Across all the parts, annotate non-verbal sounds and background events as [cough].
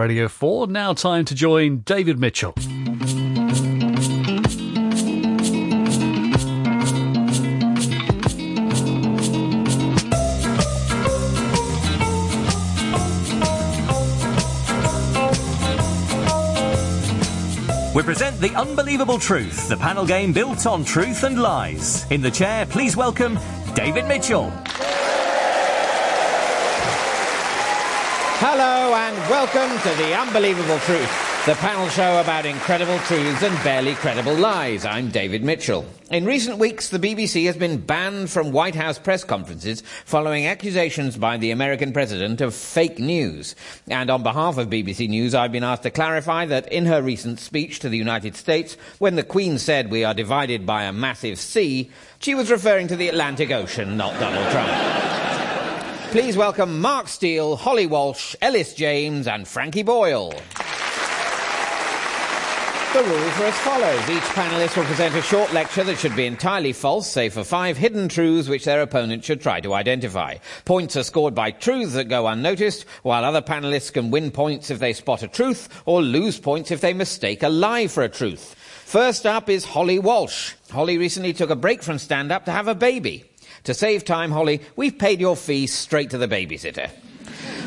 Radio 4. Now, time to join David Mitchell. We present The Unbelievable Truth, the panel game built on truth and lies. In the chair, please welcome David Mitchell. Hello and welcome to The Unbelievable Truth, the panel show about incredible truths and barely credible lies. I'm David Mitchell. In recent weeks, the BBC has been banned from White House press conferences following accusations by the American president of fake news. And on behalf of BBC News, I've been asked to clarify that in her recent speech to the United States, when the Queen said we are divided by a massive sea, she was referring to the Atlantic Ocean, not Donald Trump. Please welcome Mark Steel, Holly Walsh, Elis James, and Frankie Boyle. The rules are as follows. Each panellist will present a short lecture that should be entirely false, save for five hidden truths which their opponent should try to identify. Points are scored by truths that go unnoticed, while other panellists can win points if they spot a truth, or lose points if they mistake a lie for a truth. First up is Holly Walsh. Holly recently took a break from stand up to have a baby. To save time, Holly, we've paid your fee straight to the babysitter.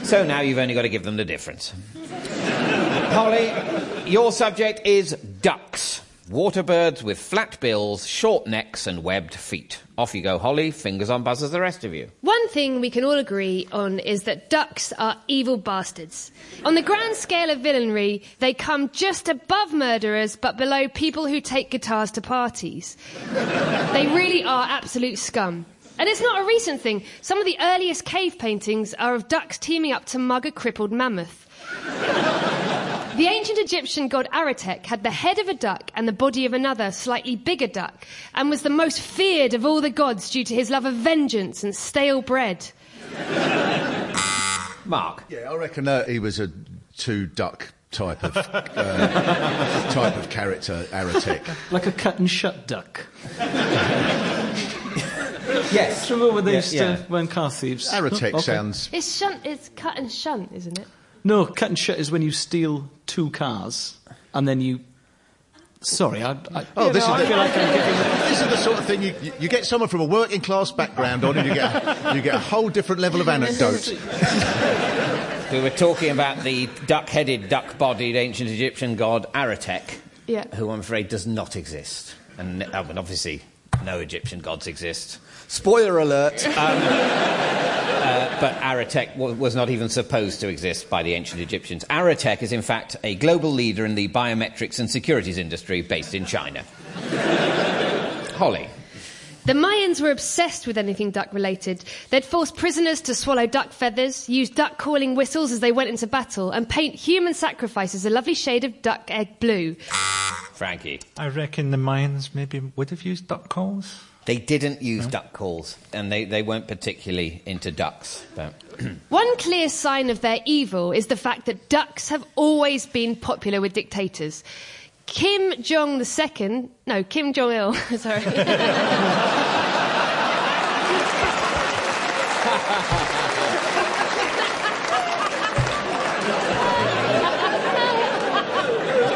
So now you've only got to give them the difference. [laughs] Holly, your subject is ducks. Water birds with flat bills, short necks, and webbed feet. Off you go, Holly. Fingers on buzzers, the rest of you. One thing we can all agree on is that ducks are evil bastards. On the grand scale of villainy, they come just above murderers but below people who take guitars to parties. they really are absolute scum. And it's not a recent thing. Some of the earliest cave paintings are of ducks teaming up to mug a crippled mammoth. [laughs] The ancient Egyptian god Aratek had the head of a duck and the body of another, slightly bigger duck, and was the most feared of all the gods due to his love of vengeance and stale bread. [laughs] Mark. Yeah, I reckon uh, he was a two duck type of uh, [laughs] type of character, Aratek. Like a cut and shut duck. Yes. Remember when they Yeah, used yeah. to when car thieves? Aratek Okay. sounds. It's shunt, it's cut and shunt, isn't it? No, cut and shut is when you steal two cars and then you. Sorry, I. I Oh, this know, is I the- like This is the sort of thing you, you, you get someone from a working class background on, and you get you get a whole different level of anecdote. [laughs] We were talking about the duck headed, duck bodied ancient Egyptian god Aratek, Yeah. who I'm afraid does not exist. And, uh, and obviously, no Egyptian gods exist. Spoiler alert. [laughs] Um, uh, but Aratek wa- was not even supposed to exist by the ancient Egyptians. Aratek is, in fact, a global leader in the biometrics and securities industry based in China. [laughs] Holly. The Mayans were obsessed with anything duck related. They'd force prisoners to swallow duck feathers, use duck calling whistles as they went into battle, and paint human sacrifices a lovely shade of duck egg blue. Frankie. I reckon the Mayans maybe would have used duck calls. They didn't use duck calls, and they, they weren't particularly into ducks. But [clears throat] One clear sign of their evil is the fact that ducks have always been popular with dictators. Kim Jong II, no, Kim Jong il, [laughs] sorry.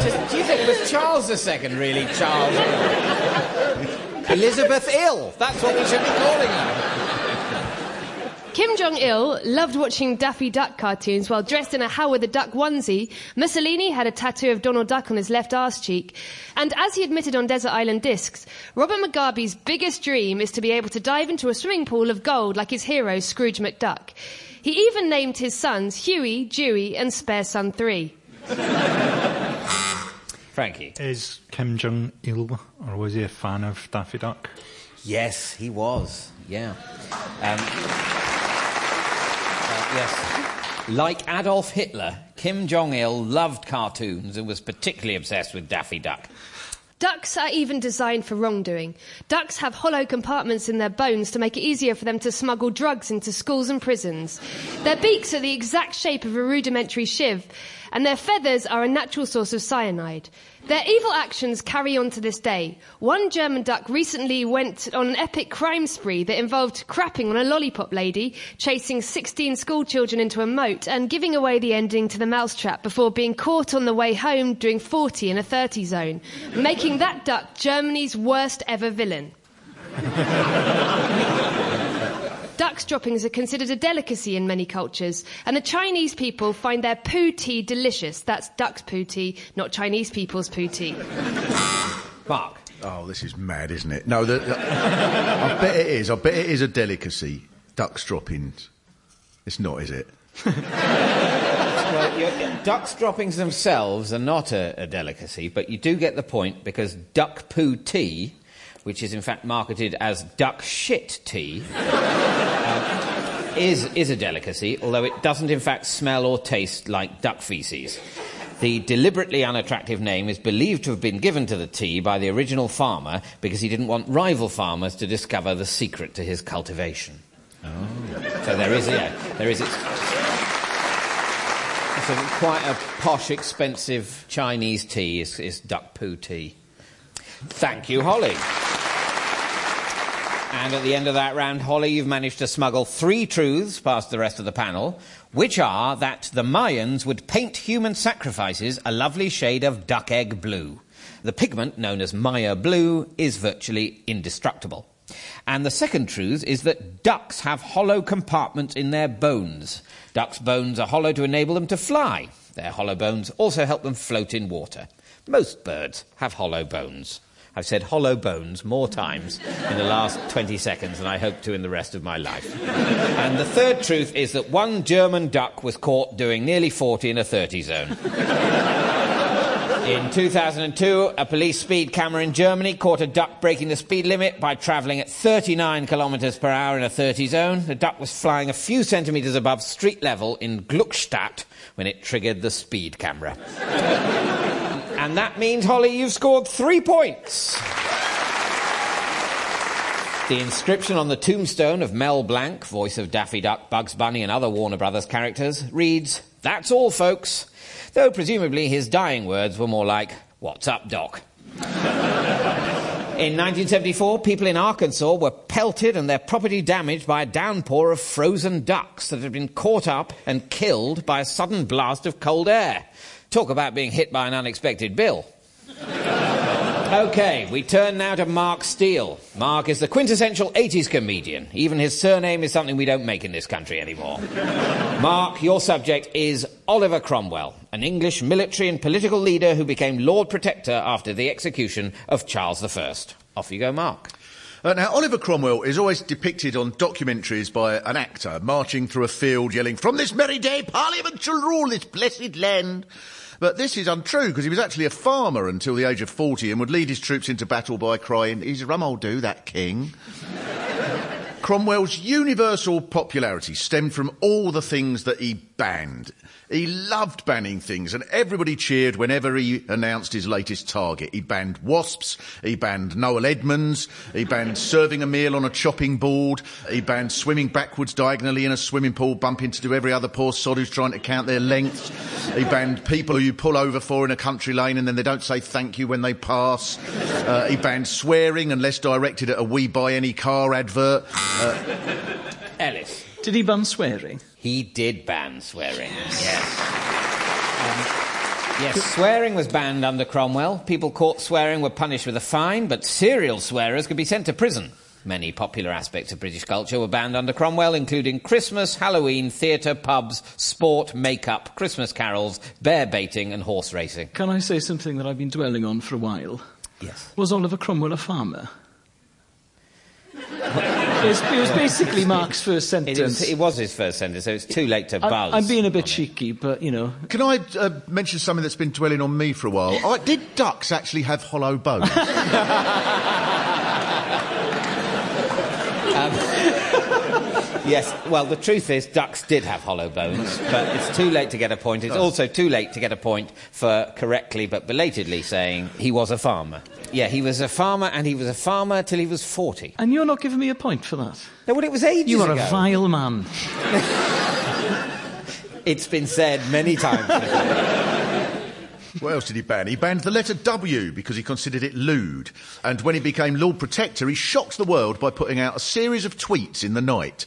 Just- do you think it was Charles II, really? Charles Ill? Elizabeth Ill. That's what we should be calling her. Kim Jong il loved watching Daffy Duck cartoons while dressed in a Howard the Duck onesie. Mussolini had a tattoo of Donald Duck on his left arse cheek. And as he admitted on Desert Island Discs, Robert Mugabe's biggest dream is to be able to dive into a swimming pool of gold like his hero Scrooge McDuck. He even named his sons Huey, Dewey, and Spare Son 3. [laughs] Frankie. Is Kim Jong Il, or was he a fan of Daffy Duck? Yes, he was. Yeah. Um, uh, yes. Like Adolf Hitler, Kim Jong il loved cartoons and was particularly obsessed with Daffy Duck. Ducks are even designed for wrongdoing. Ducks have hollow compartments in their bones to make it easier for them to smuggle drugs into schools and prisons. Their beaks are the exact shape of a rudimentary shiv, and their feathers are a natural source of cyanide. Their evil actions carry on to this day. One German duck recently went on an epic crime spree that involved crapping on a lollipop lady, chasing 16 schoolchildren into a moat, and giving away the ending to the mousetrap before being caught on the way home doing 40 in a 30 zone, making that duck Germany's worst ever villain. [laughs] Duck's droppings are considered a delicacy in many cultures, and the Chinese people find their poo tea delicious. That's duck's poo tea, not Chinese people's poo tea. Mark. Oh, this is mad, isn't it? No, the, the- I bet it is. I bet it is a delicacy. Duck's droppings. It's not, is it? Well, your- duck's droppings themselves are not a, a delicacy, but you do get the point because duck poo tea, which is in fact marketed as duck shit tea, uh, [laughs] is, is a delicacy, although it doesn't in fact smell or taste like duck feces. The deliberately unattractive name is believed to have been given to the tea by the original farmer because he didn't want rival farmers to discover the secret to his cultivation. Oh. So there is, yeah, there is. It's, it's a, quite a posh, expensive Chinese tea. Is, is duck poo tea. Thank you, Holly. And at the end of that round, Holly, you've managed to smuggle three truths past the rest of the panel, which are that the Mayans would paint human sacrifices a lovely shade of duck egg blue. The pigment, known as Maya blue, is virtually indestructible. And the second truth is that ducks have hollow compartments in their bones. Ducks' bones are hollow to enable them to fly. Their hollow bones also help them float in water. Most birds have hollow bones. I've said hollow bones more times in the last 20 seconds than I hope to in the rest of my life. And the third truth is that one German duck was caught doing nearly 40 in a 30 zone. In 2002, a police speed camera in Germany caught a duck breaking the speed limit by travelling at 39 kilometres per hour in a 30 zone. The duck was flying a few centimetres above street level in Gluckstadt when it triggered the speed camera. And that means, Holly, you've scored three points. The inscription on the tombstone of Mel Blanc, voice of Daffy Duck, Bugs Bunny, and other Warner Brothers characters, reads, That's all, folks. Though presumably his dying words were more like, What's up, Doc? In 1974, people in Arkansas were pelted and their property damaged by a downpour of frozen ducks that had been caught up and killed by a sudden blast of cold air. Talk about being hit by an unexpected bill. Okay, we turn now to Mark Steel. Mark is the quintessential 80s comedian. Even his surname is something we don't make in this country anymore. Mark, your subject is Oliver Cromwell, an English military and political leader who became Lord Protector after the execution of Charles I. Off you go, Mark. Uh, now, Oliver Cromwell is always depicted on documentaries by an actor marching through a field yelling, From this merry day, Parliament shall rule this blessed land. But this is untrue because he was actually a farmer until the age of 40 and would lead his troops into battle by crying, He's a rum old do, that king. [laughs] Cromwell's universal popularity stemmed from all the things that he banned. He loved banning things and everybody cheered whenever he announced his latest target. He banned wasps, he banned Noel Edmonds, he banned serving a meal on a chopping board, he banned swimming backwards diagonally in a swimming pool, bumping to do every other poor sod who's trying to count their lengths. He banned people who you pull over for in a country lane and then they don't say thank you when they pass. Uh, he banned swearing unless directed at a we buy any car advert. Elis. Did he ban swearing? He did ban swearing. Yes. Um, yes, swearing was banned under Cromwell. People caught swearing were punished with a fine, but serial swearers could be sent to prison. Many popular aspects of British culture were banned under Cromwell, including Christmas, Halloween, theatre, pubs, sport, makeup, Christmas carols, bear baiting, and horse racing. Can I say something that I've been dwelling on for a while? Yes. Was Oliver Cromwell a farmer? It, was, it was basically Mark's first It, sentence. is, it was his first sentence, so it's too late to I- buzz. I'm being a on bit it. cheeky, but you know. Can I uh, mention something that's been dwelling on me for a while? I, did ducks actually have hollow bones? [laughs] [laughs] Yes, well, the truth is, ducks did have hollow bones, [laughs] but it's too late to get a point. It's also too late to get a point for correctly but belatedly saying he was a farmer. Yeah, he was a farmer, and he was a farmer till he was 40. And you're not giving me a point for that. No, well, it was ages You are ago. a vile man. [laughs] It's been said many times. [laughs] What else did he ban? He banned the letter W because he considered it lewd. And when he became Lord Protector, he shocked the world by putting out a series of tweets in the night.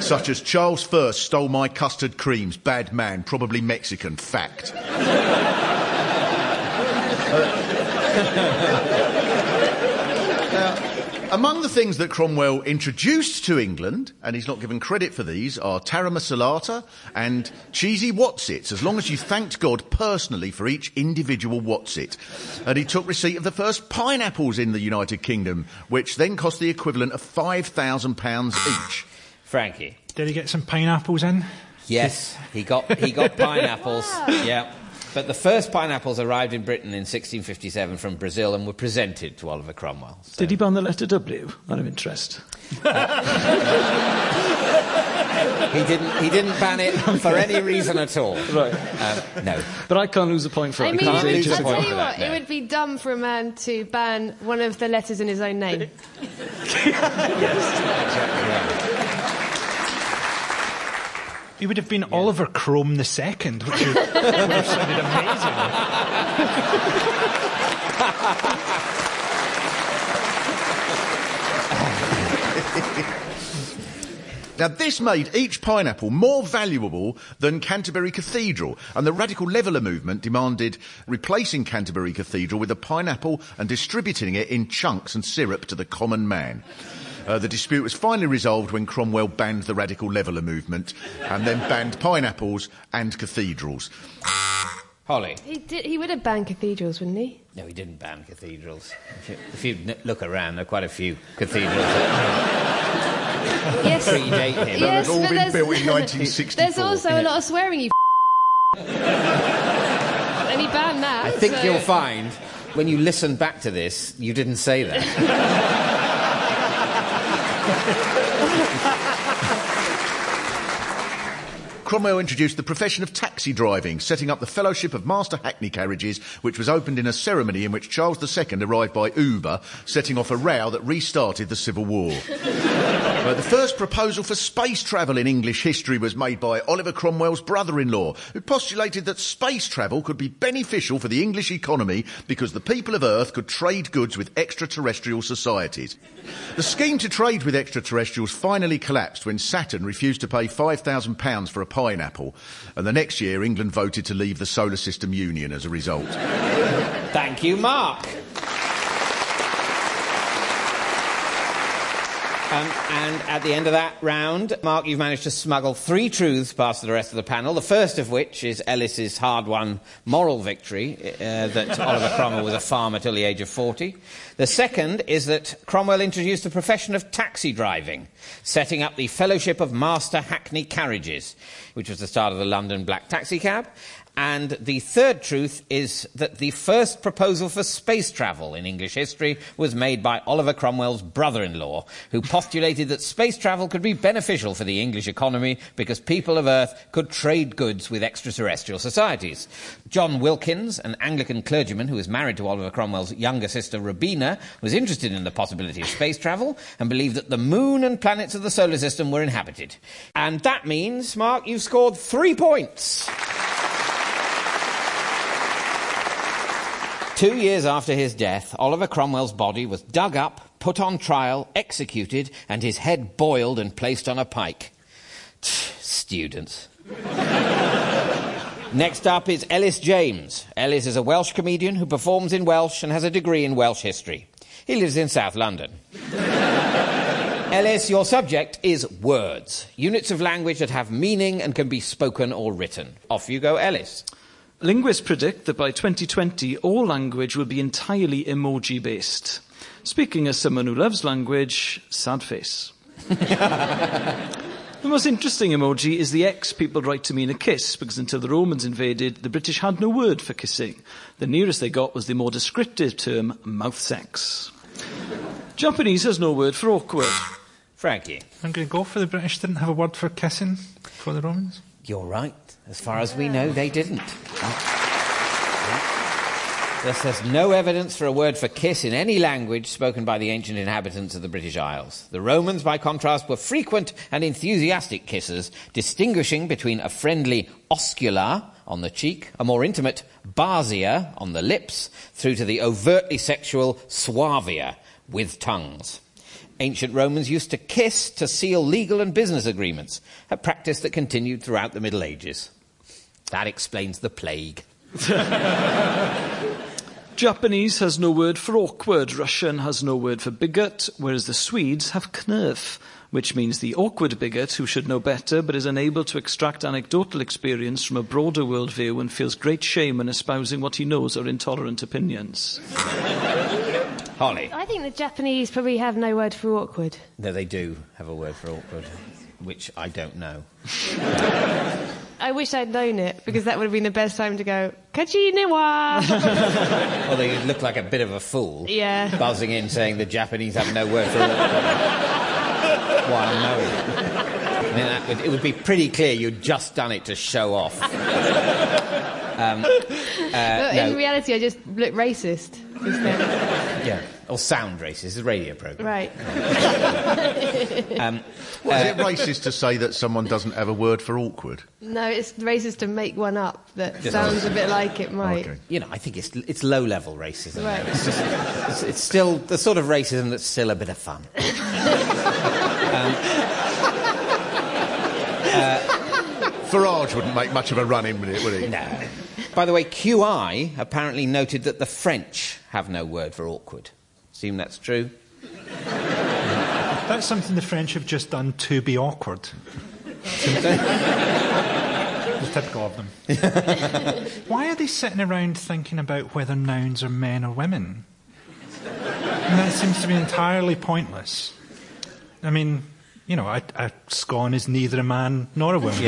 Such as Charles I stole my custard creams, bad man, probably Mexican, fact. [laughs] Among the things that Cromwell introduced to England, and he's not given credit for these, are taramasalata and cheesy Wotsits, as long as you thanked God personally for each individual Wotsit. And he took receipt of the first pineapples in the United Kingdom, which then cost the equivalent of £5,000 each. Frankie. Did he get some pineapples in? Yes, he got he got [laughs] pineapples. Yeah. But the first pineapples arrived in Britain in 1657 from Brazil and were presented to Oliver Cromwell. So- Did he ban the letter W? Out of interest. [laughs] He didn't. He didn't ban it [laughs] for any reason at all. Right. Um, no. But I can't lose a point for I it. mean, because can't it it's lose would, a I'll tell you what, that, it no. would be dumb for a man to ban one of the letters in his own name. [laughs] He would have been Oliver Crome the second, which would, [laughs] would have sounded amazing. Now, this made each pineapple more valuable than Canterbury Cathedral, and the radical leveller movement demanded replacing Canterbury Cathedral with a pineapple and distributing it in chunks and syrup to the common man. Uh, the dispute was finally resolved when Cromwell banned the radical leveller movement and then banned pineapples and cathedrals. Holly. He, did, he would have banned cathedrals, wouldn't he? No, he didn't ban cathedrals. If you, if you look around, there are quite a few cathedrals that [laughs] Yes. predate him. yes, all but been there's, built in 1964. [laughs] there's also a lot of swearing, you and he banned that. I think so- you'll find when you listen back to this, you didn't say that. [laughs] Thank [laughs] you. Cromwell introduced the profession of taxi driving, setting up the Fellowship of Master Hackney Carriages, which was opened in a ceremony in which Charles II arrived by Uber, setting off a row that restarted the Civil War. [laughs] Uh, the first proposal for space travel in English history was made by Oliver Cromwell's brother-in-law, who postulated that space travel could be beneficial for the English economy because the people of Earth could trade goods with extraterrestrial societies. The scheme to trade with extraterrestrials finally collapsed when Saturn refused to pay £5,000 for a pineapple, and the next year England voted to leave the Solar System Union as a result. Thank you, Mark. Um, and at the end of that round, Mark, you've managed to smuggle three truths past the rest of the panel. The first of which is Elis's hard-won moral victory uh, that [laughs] Oliver Cromwell was a farmer till the age of 40. The second is that Cromwell introduced the profession of taxi driving, setting up the Fellowship of Master Hackney Carriages, which was the start of the London Black Taxi Cab. And the third truth is that the first proposal for space travel in English history was made by Oliver Cromwell's brother in law, who postulated that space travel could be beneficial for the English economy because people of Earth could trade goods with extraterrestrial societies. John Wilkins, an Anglican clergyman who was married to Oliver Cromwell's younger sister Robina, was interested in the possibility of space travel and believed that the moon and planets of the solar system were inhabited. And that means, Mark, you've scored three points. Two years after his death, Oliver Cromwell's body was dug up, put on trial, executed, and his head boiled and placed on a pike. Tch, Students. [laughs] Next up is Elis James. Elis is a Welsh comedian who performs in Welsh and has a degree in Welsh history. He lives in South London. [laughs] Elis, your subject is words, units of language that have meaning and can be spoken or written. Off you go, Elis. Linguists predict that by 2020, all language will be entirely emoji based. Speaking as someone who loves language, sad face. [laughs] the most interesting emoji is the X people write to mean a kiss, because until the Romans invaded, the British had no word for kissing. The nearest they got was the more descriptive term mouth sex. Japanese has no word for awkward. Frankie. I'm going to go for the British didn't have a word for kissing for the Romans. You're right. As far as we know, they didn't. Thus, there's no evidence for a word for kiss in any language spoken by the ancient inhabitants of the British Isles. The Romans, by contrast, were frequent and enthusiastic kissers, distinguishing between a friendly oscula on the cheek, a more intimate basia on the lips, through to the overtly sexual suavia with tongues. Ancient Romans used to kiss to seal legal and business agreements, a practice that continued throughout the Middle Ages. That explains the plague. [laughs] Japanese has no word for awkward. Russian has no word for bigot, whereas the Swedes have knurf, which means the awkward bigot who should know better but is unable to extract anecdotal experience from a broader worldview and feels great shame in espousing what he knows are intolerant opinions. [laughs] Holly. I think the Japanese probably have no word for awkward. No, they do have a word for awkward, which I don't know. [laughs] I wish I'd known it because that would have been the best time to go, Kachiniwa! Although you'd look like a bit of a fool. Yeah. Buzzing in saying the Japanese have no word for awkward. [laughs] While knowing. I mean, that would, it would be pretty clear you'd just done it to show off. Um, [laughs] uh, but no. in reality, I just look racist. Yeah. Or sound racist. It's a radio program. right. [laughs] Um, Well, is it racist to say that someone doesn't have a word for awkward? No, it's racist to make one up that Just- sounds a bit like it might. Okay. you know, I think it's it's low level racism. Right. It's just it's, it's still the sort of racism that's still a bit of fun. [laughs] Farage wouldn't make much of a run in with it, would he? No. By the way, QI apparently noted that the French have no word for awkward. Assume that's true. That's something the French have just done to be awkward. It's typical of them. [laughs] Why are they sitting around thinking about whether nouns are men or women? And that seems to be entirely pointless. I mean, you know, a, a scone is neither a man nor a woman.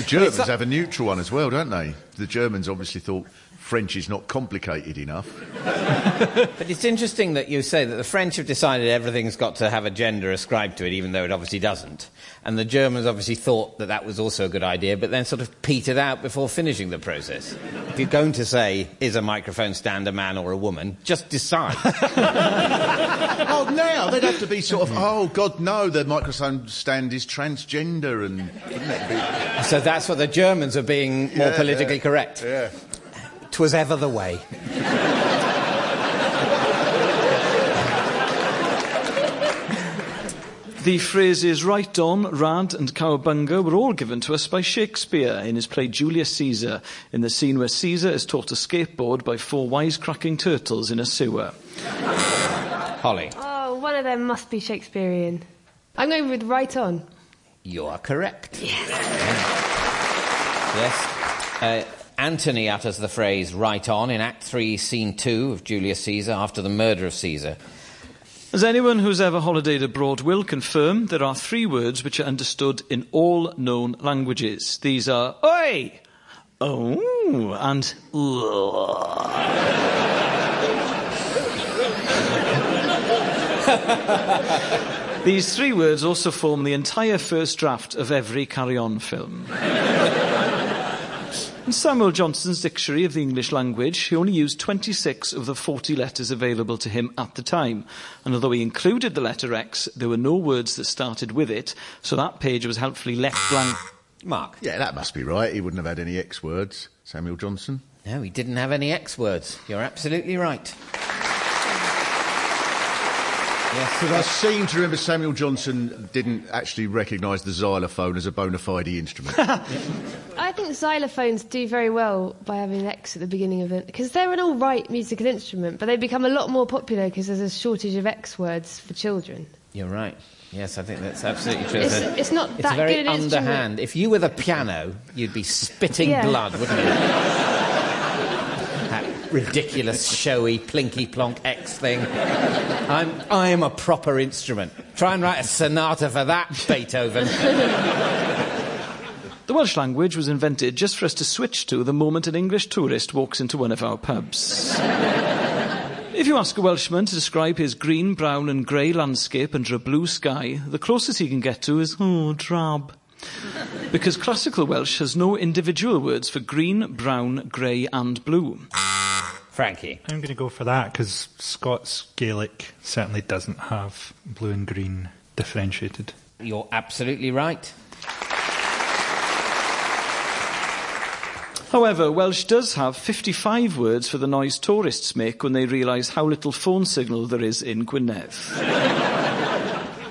The Germans have a neutral one as well, don't they? The Germans obviously thought French is not complicated enough. [laughs] But it's interesting that you say that the French have decided everything's got to have a gender ascribed to it, even though it obviously doesn't. And the Germans obviously thought that that was also a good idea, but then sort of petered out before finishing the process. If you're going to say, is a microphone stand a man or a woman, just decide. [laughs] [laughs] Oh, now they'd have to be sort of, oh, God, no, the microphone stand is transgender and. Be? so that's what the Germans are being more Yeah, politically yeah. correct. Yeah. Twas ever the way. The phrases right on, rad, and cowabunga were all given to us by Shakespeare in his play Julius Caesar, in the scene where Caesar is taught to skateboard by four wisecracking turtles in a sewer. Holly, Oh, one of them must be Shakespearean. I'm going with right on. you are correct. Yes. Yes. Uh, Antony utters the phrase right on in Act 3, Scene 2 of Julius Caesar after the murder of Caesar. As anyone who's ever holidayed abroad will confirm, there are three words which are understood in all known languages. These are oi, oh, and. [laughs] These three words also form the entire first draft of every Carry On film. In Samuel Johnson's Dictionary of the English Language, he only used 26 of the 40 letters available to him at the time. And although he included the letter X, there were no words that started with it, so that page was helpfully left blank. Mark? Yeah, that must be right. He wouldn't have had any X words, Samuel Johnson. No, he didn't have any X words. You're absolutely right. Yes. Because I seem to remember Samuel Johnson didn't actually recognise the xylophone as a bona fide instrument. [laughs] I think xylophones do very well by having an X at the beginning of it because they're an all right musical instrument, but they become a lot more popular because there's a shortage of X words for children. You're right. Yes, I think that's absolutely true. It's- it's not it's that very good an instrument. underhand. If you were the piano, you'd be spitting Yeah. blood, wouldn't you? [laughs] ridiculous, showy, plinky plonk X thing. I'm, I am a proper instrument. Try and write a sonata for that, Beethoven. The Welsh language was invented just for us to switch to the moment an English tourist walks into one of our pubs. If you ask a Welshman to describe his green, brown, and grey landscape under a blue sky, the closest he can get to is, oh, drab. Because classical Welsh has no individual words for green, brown, grey, and blue. Frankie. I'm going to go for that because Scots Gaelic certainly doesn't have blue and green differentiated. You're absolutely right. However, Welsh does have 55 words for the noise tourists make when they realise how little phone signal there is in Gwynedd.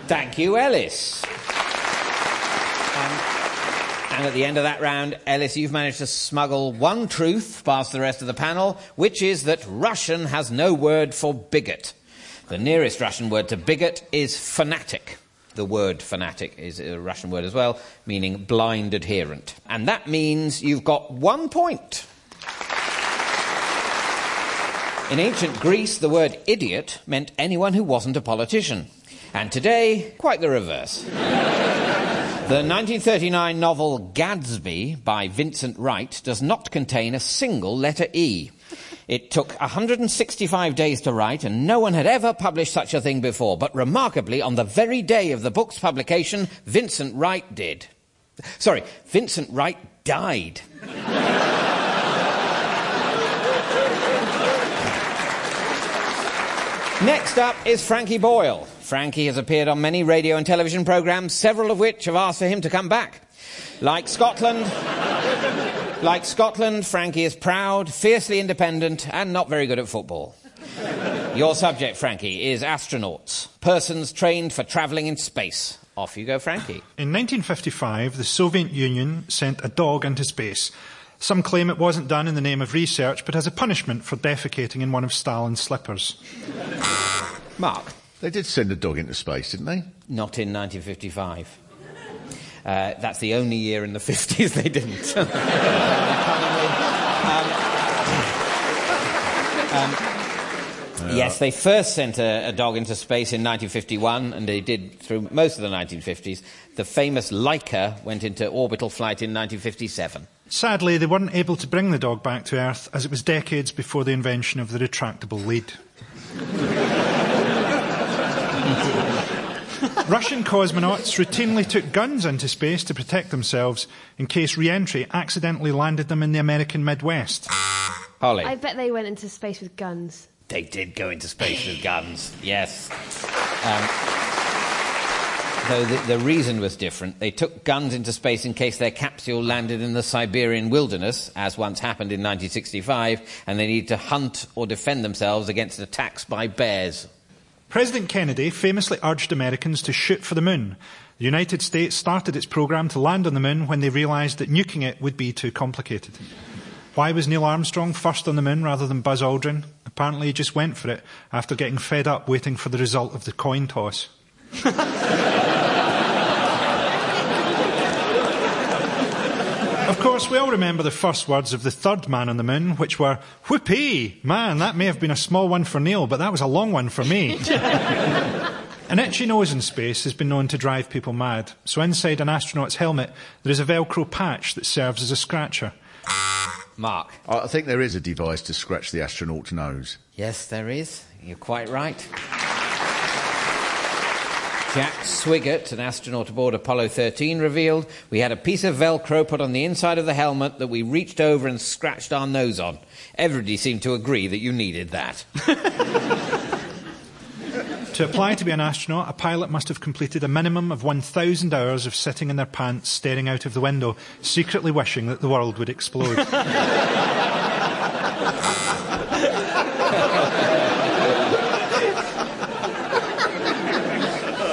Thank you, Elis. And at the end of that round, Elis, you've managed to smuggle one truth past the rest of the panel, which is that Russian has no word for bigot. The nearest Russian word to bigot is fanatic. The word fanatic is a Russian word as well, meaning blind adherent. And that means you've got one point. In ancient Greece, the word idiot meant anyone who wasn't a politician. And today, quite the reverse. The 1939 novel Gadsby by Vincent Wright does not contain a single letter E. It took 165 days to write, and no one had ever published such a thing before. But remarkably, on the very day of the book's publication, Vincent Wright did. Sorry, Vincent Wright died. [laughs] Next up is Frankie Boyle. Frankie has appeared on many radio and television programs, several of which have asked for him to come back. Like Scotland, [laughs] like Scotland, Frankie is proud, fiercely independent, and not very good at football. Your subject, Frankie, is astronauts, persons trained for travelling in space. Off you go, Frankie. In 1955, the Soviet Union sent a dog into space. Some claim it wasn't done in the name of research, but as a punishment for defecating in one of Stalin's slippers. Mark. They did send a dog into space, didn't they? Not in 1955. Uh, that's the only year in the [laughs] 50s they didn't. [laughs] um, um, yes, they first sent a, a, dog into space in 1951, and they did through most of the 1950s. The famous Laika went into orbital flight in 1957. Sadly, they weren't able to bring the dog back to Earth as it was decades before the invention of the retractable lead. [laughs] Russian cosmonauts routinely took guns into space to protect themselves in case re entry accidentally landed them in the American Midwest. Holly. I bet they went into space with guns. They did go into space with guns, yes. Um, though the, the, reason was different. They took guns into space in case their capsule landed in the Siberian wilderness, as once happened in 1965, and they needed to hunt or defend themselves against attacks by bears. President Kennedy famously urged Americans to shoot for the moon. The United States started its program to land on the moon when they realized that nuking it would be too complicated. Why was Neil Armstrong first on the moon rather than Buzz Aldrin? Apparently he just went for it after getting fed up waiting for the result of the coin toss. [laughs] Of course, we all remember the first words of the third man on the moon, which were, whoopee! Man, that may have been a small one for Neil, but that was a long one for me. [laughs] An itchy nose in space has been known to drive people mad, so inside an astronaut's helmet there is a Velcro patch that serves as a scratcher. Mark. I think there is a device to scratch the astronaut's nose. Yes, there is. You're quite right. Jack Swigert, an astronaut aboard Apollo 13, revealed we had a piece of Velcro put on the inside of the helmet that we reached over and scratched our nose on. Everybody seemed to agree that you needed that. [laughs] to apply to be an astronaut, a pilot must have completed a minimum of 1,000 hours of sitting in their pants, staring out of the window, secretly wishing that the world would explode. [laughs] [laughs]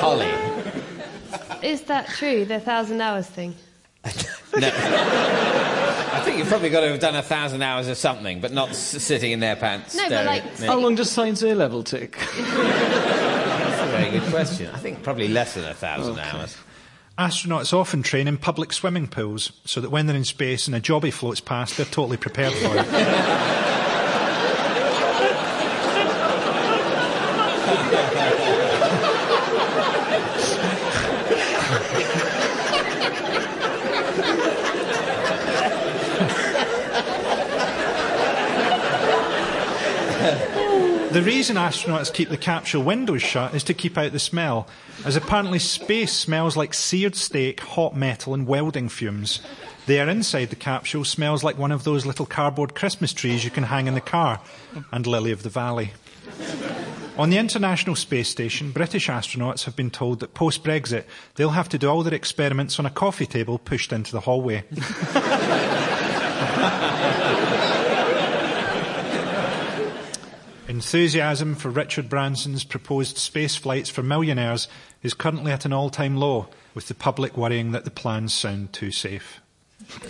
Holly. Is that true, the thousand hours thing? [laughs] no. I think you've probably got to have done a thousand hours of something, but not s- sitting in their pants. No, but staring like- at me. How long does science A level take? [laughs] That's a very good question. I think probably less than a thousand hours. Astronauts often train in public swimming pools so that when they're in space and a jobby floats past, they're totally prepared for it. [laughs] The reason astronauts keep the capsule windows shut is to keep out the smell, as apparently space smells like seared steak, hot metal, and welding fumes. The air inside the capsule smells like one of those little cardboard Christmas trees you can hang in the car, and Lily of the Valley. On the International Space Station, British astronauts have been told that post Brexit they'll have to do all their experiments on a coffee table pushed into the hallway. [laughs] Enthusiasm for Richard Branson's proposed space flights for millionaires is currently at an all time low, with the public worrying that the plans sound too safe. [laughs]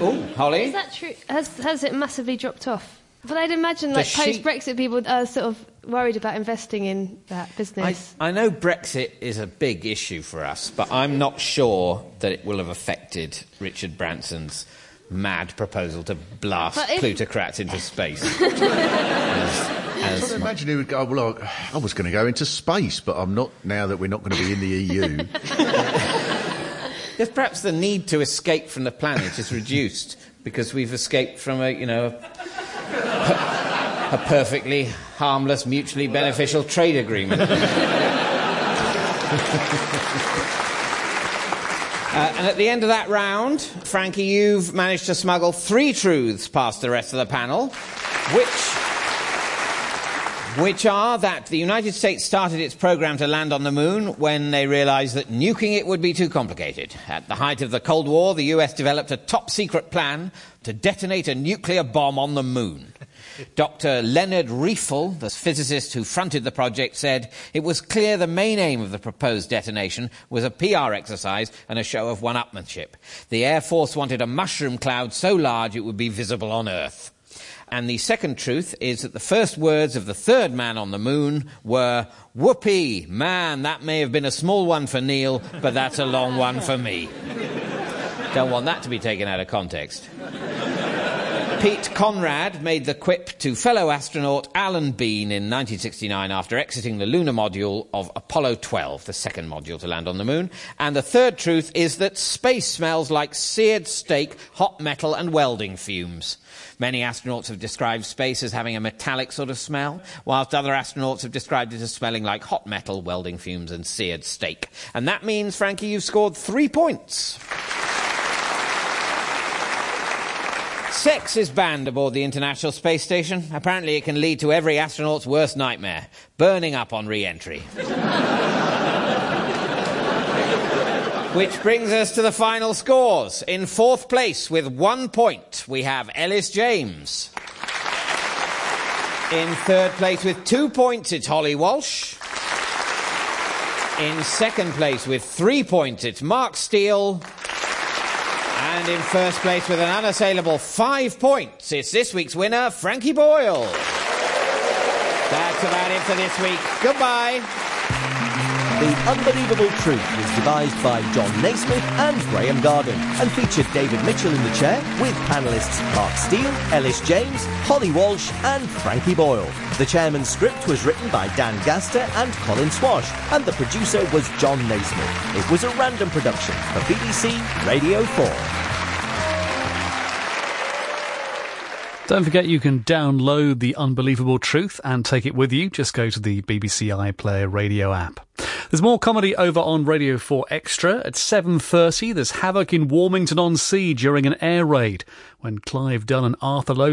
Oh, Holly? Is that true? Has, has it massively dropped off? But I'd imagine, The like, sheep- post Brexit, people are sort of worried about investing in that I, business. I know Brexit is a big issue for us, but I'm not sure that it will have affected Richard Branson's mad proposal to blast if- plutocrats into space. [laughs] as, I as would imagine he would go, well, I, I was going to go into space, but I'm not now that we're not going to be in the EU. [laughs] If perhaps the need to escape from the planet is reduced because we've escaped from a, you know, a, a perfectly harmless, mutually beneficial trade agreement. [laughs] Uh, and at the end of that round, Frankie, you've managed to smuggle three truths past the rest of the panel, which which are that the United States started its program to land on the moon when they realized that nuking it would be too complicated. At the height of the Cold War, the US developed a top secret plan to detonate a nuclear bomb on the moon. Dr. Leonard Reiffel, the physicist who fronted the project, said it was clear the main aim of the proposed detonation was a PR exercise and a show of one upmanship. The Air Force wanted a mushroom cloud so large it would be visible on Earth. And the second truth is that the first words of the third man on the moon were, Whoopee, man, that may have been a small one for Neil, but that's a long one for me. [laughs] Don't want that to be taken out of context. Pete Conrad made the quip to fellow astronaut Alan Bean in 1969 after exiting the lunar module of Apollo 12, the second module to land on the moon. And the third truth is that space smells like seared steak, hot metal, and welding fumes. Many astronauts have described space as having a metallic sort of smell, whilst other astronauts have described it as smelling like hot metal, welding fumes, and seared steak. And that means, Frankie, you've scored three points. Sex is banned aboard the International Space Station. Apparently, it can lead to every astronaut's worst nightmare burning up on re entry. [laughs] Which brings us to the final scores. In fourth place, with one point, we have Elis James. In third place, with two points, it's Holly Walsh. In second place, with three points, it's Mark Steel. And in first place with an unassailable five points, it's this week's winner, Frankie Boyle. That's about it for this week. Goodbye. The Unbelievable Truth was devised by Jon Naismith and Graham Garden and featured David Mitchell in the chair with panellists Mark Steel, Elis James, Holly Walsh and Frankie Boyle. The chairman's script was written by Dan Gaster and Colin Swash and the producer was Jon Naismith. It was a random production for BBC Radio 4. Don't forget you can download The Unbelievable Truth and take it with you. Just go to the BBC iPlayer radio app. There's more comedy over on Radio 4 Extra. At 7.30, there's havoc in Warmington-on-Sea during an air raid when Clive Dunn and Arthur Lowe